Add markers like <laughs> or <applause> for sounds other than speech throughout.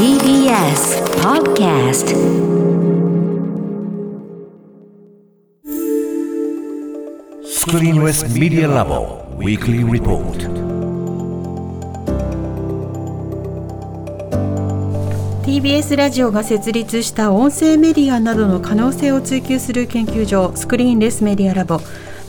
TBS Podcast Screenless Media Lab Weekly Report. TBS ラジオが設立した音声メディアなどの可能性を追求する研究所 Screenless Media Lab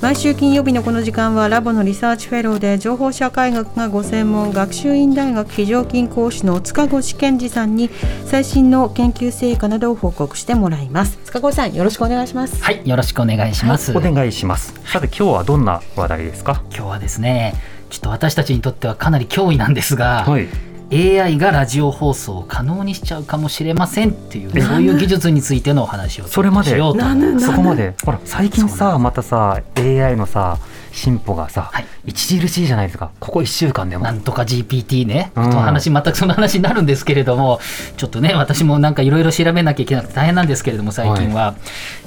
毎週金曜日のこの時間はラボのリサーチフェローで情報社会学がご専門学習院大学非常勤講師の塚越健二さんに最新の研究成果などを報告してもらいます塚越さんよろしくお願いしますはい、よろしくお願いします。お願いします。さて今日はどんな話題ですか？今日はですね、ちょっと私たちにとってはかなり脅威なんですが、い。AI がラジオ放送を可能にしちゃうかもしれませんっていうそういう技術についてのお話をそれまでしようと思います。そこまで？ほら最近さまたさ AI のさ進歩がさ、はい。著しいじゃないですか。ここ一週間でも。な。んとか GPT ね、うん。話全くその話になるんですけれども <laughs> ちょっとね私もなんかいろいろ調べなきゃいけなくて大変なんですけれども最近は、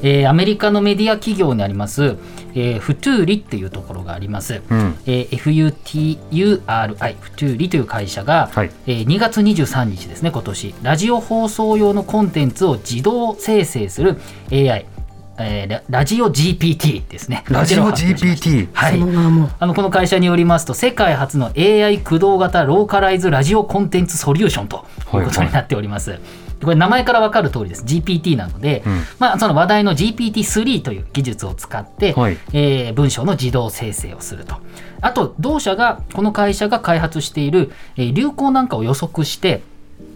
えーアメリカのメディア企業にあります、えーフトゥーリっていうところがあります、うん。えー FUTURI フトゥーリという会社が、はい。えー2月23日ですね今年。ラジオ放送用のコンテンツを自動生成する AI、えーララジオ GPT ですね。ラジオ GPT。はい。あのこの会社によりますと世界初の AI 駆動型ローカライズラジオコンテンツソリューションということになっております。でこれ名前から分かる通りです。GPT なので、うん。まあ、その話題の GPT-3 という技術を使って、はい。えー文章の自動生成をすると。あと同社がこの会社が開発している、えー流行なんかを予測して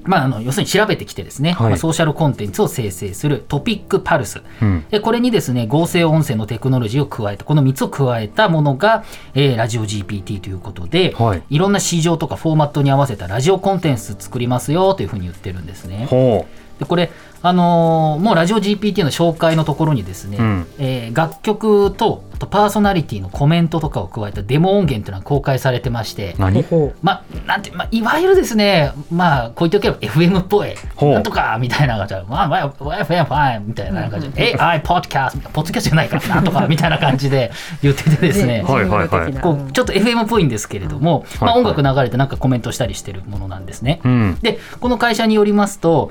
まあ、あの要するに調べてきてですね、はいまあ、ソーシャルコンテンツを生成するトピックパルス、うん。でこれにですね合成音声のテクノロジーを加えたこの3つを加えたものが、えーラジオ GPT ということで、はいいろんな市場とかフォーマットに合わせたラジオコンテンツ作りますよというふうに言ってるんですね。ほでこれあのーもうラジオ GPT の紹介のところにですね、うんえー楽曲とあとパーソナリティのコメントとかを加えたデモ音源というのが公開されてましてう。何？ほまあ、なんて、まあ、いわゆるですね、まあ、こう言っておけば FM っぽい、なんとかみたいな感じで、まあ、まあ、FM ファイみたいな感じで、AI ポッドキャスト、ポッドキャストじゃないから、なんとかみたいな感じで <laughs> 言っててですね、はいはいはいこうちょっと FM っぽいんですけれども、まあ、はいはい音楽流れてなんかコメントしたりしてるものなんですね。うん。でこの会社によりますと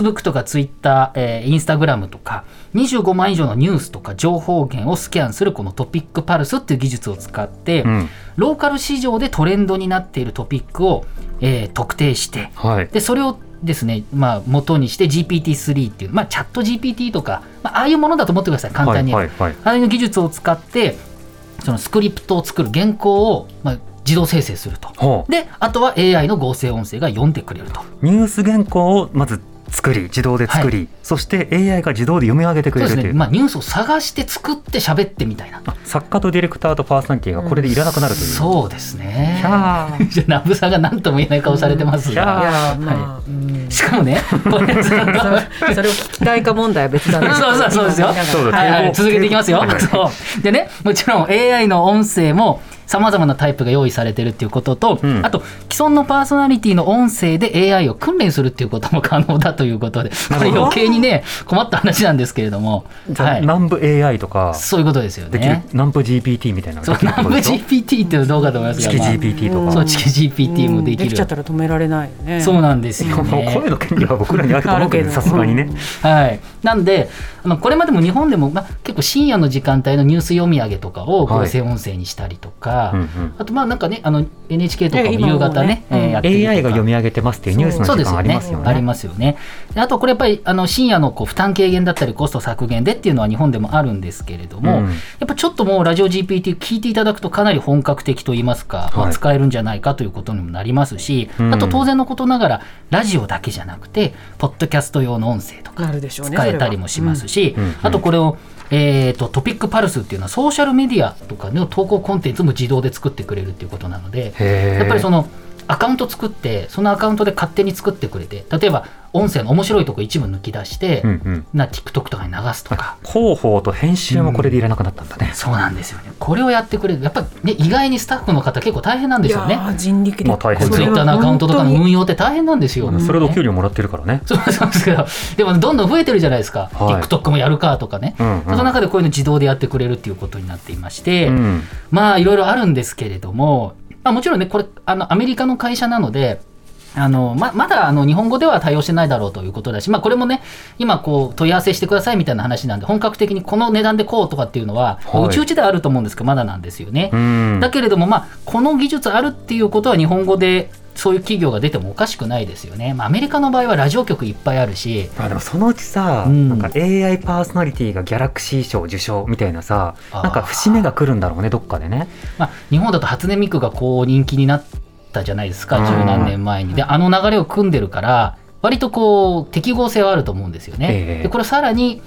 Facebook とか Twitter、えー、Instagram とか25万以上のニュースとか情報源をスキャンするこのトピックパルスっていう技術を使って、うん。ローカル市場でトレンドになっているトピックを、えー特定してはい。でそれをですね、まあ、元にして GPT-3 っていう、まあ、チャット GPT とか、まあ、ああいうものだと思ってください簡単にはいはいはいああいう技術を使ってそのスクリプトを作る原稿を、まあ、自動生成すると。であとは AI の合成音声が読んでくれるとニュース原稿をまず作り自動で作り、そして AI が自動で読み上げてくそうですね、れるという。まあ、ニュースを探して作って喋ってみたいな。あ作家とディレクターとパーソナリティがこれでいらなくなるという。そうですね。<laughs> じゃあナブさんが何とも言えない顔されてますが、い。やまあ、うん。しかもねこれ <laughs> それを聞きたいか問題は別だね。<laughs> そうそうそうですよ。そうだはい。はい、続けていきますよ。はい。は。いそう。でね、もちろん AI の音声もさまざまなタイプが用意されてるっていうことと、うんあと既存のパーソナリティの音声で AI を訓練するっていうことも可能だということで、これ余計にね困った話なんですけれども、じゃあはい、南部 AI とかそういうことですよできるね。南部 GPT みたいなのそう南部 GPT っていうのはどうかと思いますが、式まあ GPT とか。そう、チキ GPT もできるできちゃっ。たら止められないよねそうなんですよね。<laughs> 声の権利は僕らにあると思うけどさすがにね。はい、なんであのこれまでも日本でも、まあ、結構深夜の時間帯のニュース読み上げとかを合成音声にしたりとか、うんうん。あとまあなんかねあの NHK とかも夕方ね、うん。えーやっ AI が読み上げてますっていうニュースの時間あそうですよね。りますよね。ありますよね。であとこれやっぱりあの深夜のこう負担軽減だったりコスト削減でっていうのは日本でもあるんですけれども、うん。やっぱちょっともうラジオ GPT 聞いていただくとかなり本格的といいますか、まあはい。使えるんじゃないかということにもなりますし、うん。あと当然のことながらラジオだけじゃなくてポッドキャスト用の音声とか使えたりもしますし、うんうん。あとこれを、えー、とトピックパルスっていうのはソーシャルメディアとかの投稿コンテンツも自動で作ってくれるっていうことなのでやっぱりそのアカウント作ってそのアカウントで勝手に作ってくれて例えば音声の面白いとこ一部抜き出して、うんうんな TikTok とかに流すとか。広報と編集もこれでいらなくなったんだね。そうなんですよね。これをやってくれる。やっぱね、意外にスタッフの方結構大変なんですよね。いやー人力で、まあ大変ツイッターのアカウントとかの運用って大変なんですよ。それでお給料もらってるからね。<laughs> そうそうですけど、でもどんどん増えてるじゃないですか。はい TikTok もやるかとかね。うんうんその中でこういうの自動でやってくれるっていうことになっていまして、うんまあいろいろあるんですけれども、まあ、もちろんねこれあのアメリカの会社なのであのままだあの日本語では対応してないだろうということだし、まあ、これもね、今こう、問い合わせしてくださいみたいな話なんで、本格的にこの値段でこうとかっていうのは、はいうちうちではあると思うんですけど、まだなんですよね。うんだけれども、まあ、この技術あるっていうことは、日本語でそういう企業が出てもおかしくないですよね。まあ、アメリカの場合はラジオ局いっぱいあるし、あでもそのうちさ、うんなんか AI パーソナリティがギャラクシー賞受賞みたいなさなんか節目が来るんだろうねどっかでねまあ、日本だと初音ミクがこう人気になったじゃないですか、うん十何年前に。で、あの流れを組んでるから、割とこう適合性はあると思うんですよね。ええでこれさらに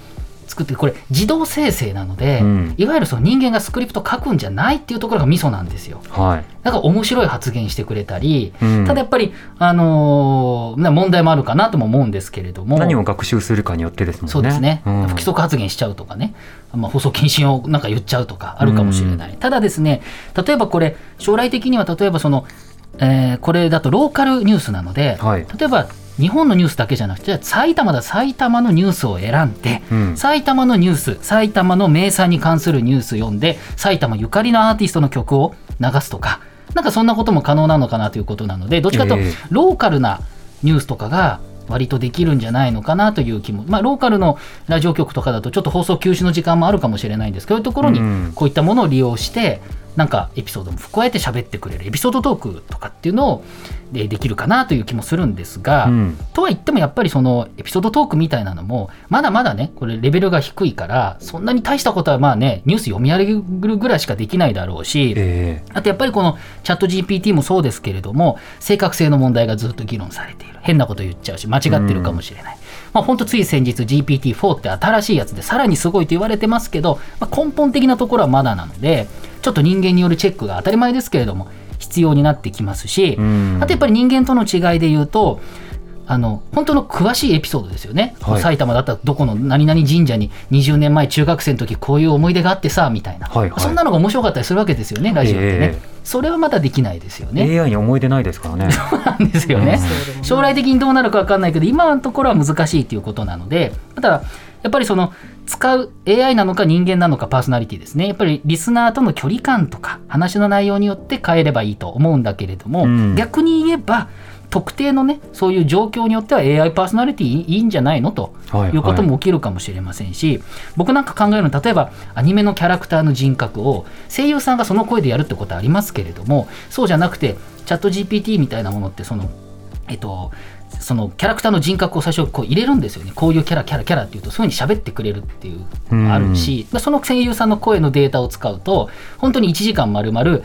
作ってこれ自動生成なので、うん。いわゆるその人間がスクリプト書くんじゃないっていうところがミソなんですよ。はい、だから面白い発言してくれたり、うん。ただやっぱり、あのーな問題もあるかなとも思うんですけれども。何を学習するかによってですもんね。そうですね、ん。不規則発言しちゃうとかね、まあ、放送禁止をなんか言っちゃうとかあるかもしれない、ただですね例えばこれ将来的には例えばその、えーこれだとローカルニュースなので、はい。例えば日本のニュースだけじゃなくて埼玉だ埼玉のニュースを選んで、うん。埼玉のニュース埼玉の名産に関するニュース読んで埼玉ゆかりのアーティストの曲を流すとかなんかそんなことも可能なのかなということなのでどっちかというとええ。ローカルなニュースとかが割とできるんじゃないのかなという気も、まあ、ローカルのラジオ局とかだとちょっと放送休止の時間もあるかもしれないんですけどそういうところにうん。こういったものを利用してなんかエピソードも加えて喋ってくれるエピソードトークとかっていうのをでできるかなという気もするんですが、うん。とは言ってもやっぱりそのエピソードトークみたいなのもまだまだねこれレベルが低いからそんなに大したことはまあねニュース読み上げるぐらいしかできないだろうし、えあとやっぱりこのチャット GPT もそうですけれども正確性の問題がずっと議論されている。変なこと言っちゃうし間違ってるかもしれない、まあ本当つい先日 GPT-4 って新しいやつでさらにすごいと言われてますけど、まあ、根本的なところはまだなのでちょっと人間によるチェックが当たり前ですけれども必要になってきますし、うん。あとやっぱり人間との違いで言うとあの本当の詳しいエピソードですよね、はい。埼玉だったらどこの何々神社に20年前中学生の時こういう思い出があってさみたいな、はいはい。そんなのが面白かったりするわけですよねラジオってね、ええそれはまだできないですよね。AI に思い出ないですからね。なんですよね。う。ん。将来的にどうなるか分かんないけど今のところは難しいということなのでただやっぱりその使う AI なのか人間なのかパーソナリティですね。やっぱりリスナーとの距離感とか話の内容によって変えればいいと思うんだけれども、うん。逆に言えば特定のねそういう状況によっては AI パーソナリティいいんじゃないの？とはいい。うことも起きるかもしれませんし、僕なんか考えるのは例えばアニメのキャラクターの人格を声優さんがその声でやるってことはありますけれどもそうじゃなくてチャット GPT みたいなものってそのえっとそのキャラクターの人格を最初こう入れるんですよね。こういうキャラキャラキャラっていうとそういうふうに喋ってくれるっていうのがあるし、まあその声優さんの声のデータを使うと本当に1時間まるまる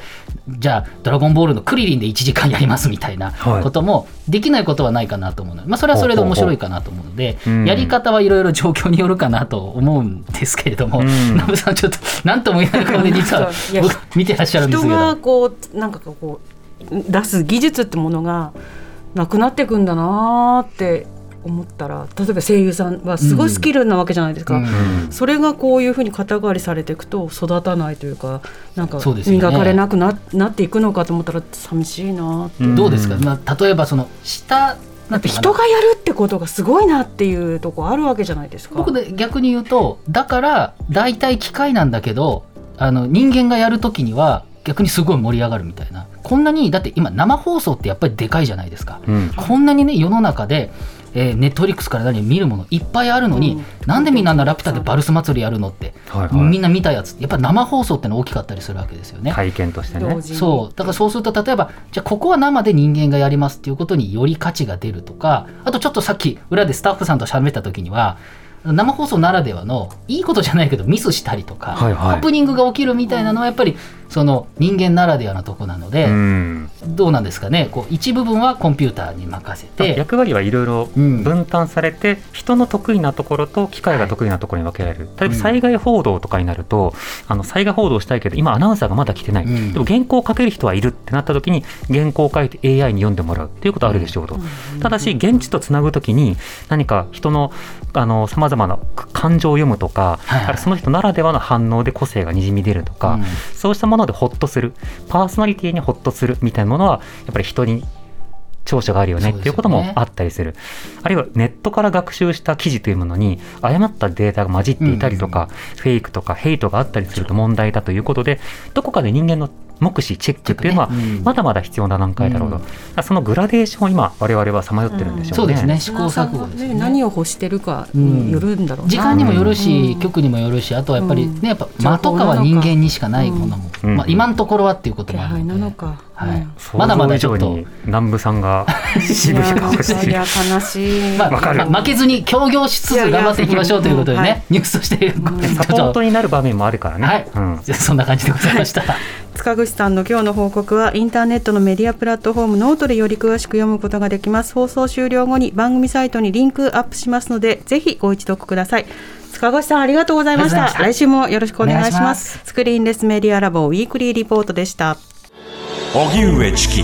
じゃあ「ドラゴンボール」のクリリンで1時間やりますみたいなはい。こともできないことはないかなと思うので、まあ、それはそれで面白いかなと思うのでやり方はいろいろ状況によるかなと思うんですけれども、うん。ナブさんちょっと何とも言えない顔で実は <laughs> 僕見てらっしゃるんです人けど。がこうなんかこう出す技術ってものがなくなっていくんだなーって思ったら例えば声優さんはすごいスキルなわけじゃないですか。うん。それがこういうふうに肩代わりされていくと育たないというかなんか磨かれなくななっていくのかと思ったら寂しいなって、うん。どうですか、まあ、例えばその下なんて人がやるってことがすごいなっていうとこあるわけじゃないですか。僕で逆に言うとだから大体機械なんだけどあの人間がやるときには逆にすごい盛り上がるみたいな。こんなにだって今生放送ってやっぱりでかいじゃないですか、うん。こんなにね世の中で、えー、ネットフリックスから何見るものいっぱいあるのに、うん。なんでみんなラピュタでバルス祭りやるのって、はいはい。みんな見たやつやっぱ生放送っての大きかったりするわけですよね。体験としてね。そう。だからそうすると例えばじゃあここは生で人間がやりますっていうことにより価値が出るとかあとちょっとさっき裏でスタッフさんと喋った時には生放送ならではのいいことじゃないけどミスしたりとか、はいはい。ハプニングが起きるみたいなのはやっぱりその人間ならではのとこなので、うんどうなんですかね。こう一部分はコンピューターに任せて。役割はいろいろうん。分担されて、人の得意なところと機械が得意なところに分けられる、例えば災害報道とかになると、あの災害報道したいけど今アナウンサーがまだ来てない、うん。でも原稿を書ける人はいるってなった時に原稿を書いて AI に読んでもらう。っていうことはあるでしょうと、ただし現地とつなぐ時に何か人のさまざまな感情を読むとか、はいその人ならではの反応で個性がにじみ出るとか、うん。そうしたものでホッとする。パーソナリティにホッとするみたいなものはやっぱり人に長所があるよねっていうこともあったりする。あるいはネットから学習した記事というものに誤ったデータが混じっていたりとか、フェイクとかヘイトがあったりすると問題だということでどこかで人間の目視チェックっていうのはまだまだ必要な段階だろうと、うん。そのグラデーションを今我々はさまよってるんでしょね。そううですね。試行錯誤ですよね。何を欲してるかによるんだろうな、時間にもよるし、うん。局にもよるしあとはやっぱりうん。ねやっぱ間とかは人間にしかないものも、うん。まあ、今のところはっていうこと気もあるので。配なのか、はい。うん。まだまだちょっと。南部さんが <laughs> 渋い顔いしてや悲しい、まあわかる。まあ負けずに協業しつつ頑張っていきましょうということでね、いやい。やニュースとして。<laughs> サポートになる場面もあるからね。はい、うん。じゃあそんな感じでございました。塚越さんの今日の報告はインターネットのメディアプラットフォームノートでより詳しく読むことができます。放送終了後に番組サイトにリンクアップしますのでぜひご一読ください。塚越さんありがとうございました。来週もよろしくお願いします。 Screenless Media Lab Weekly Report でした。荻上チキ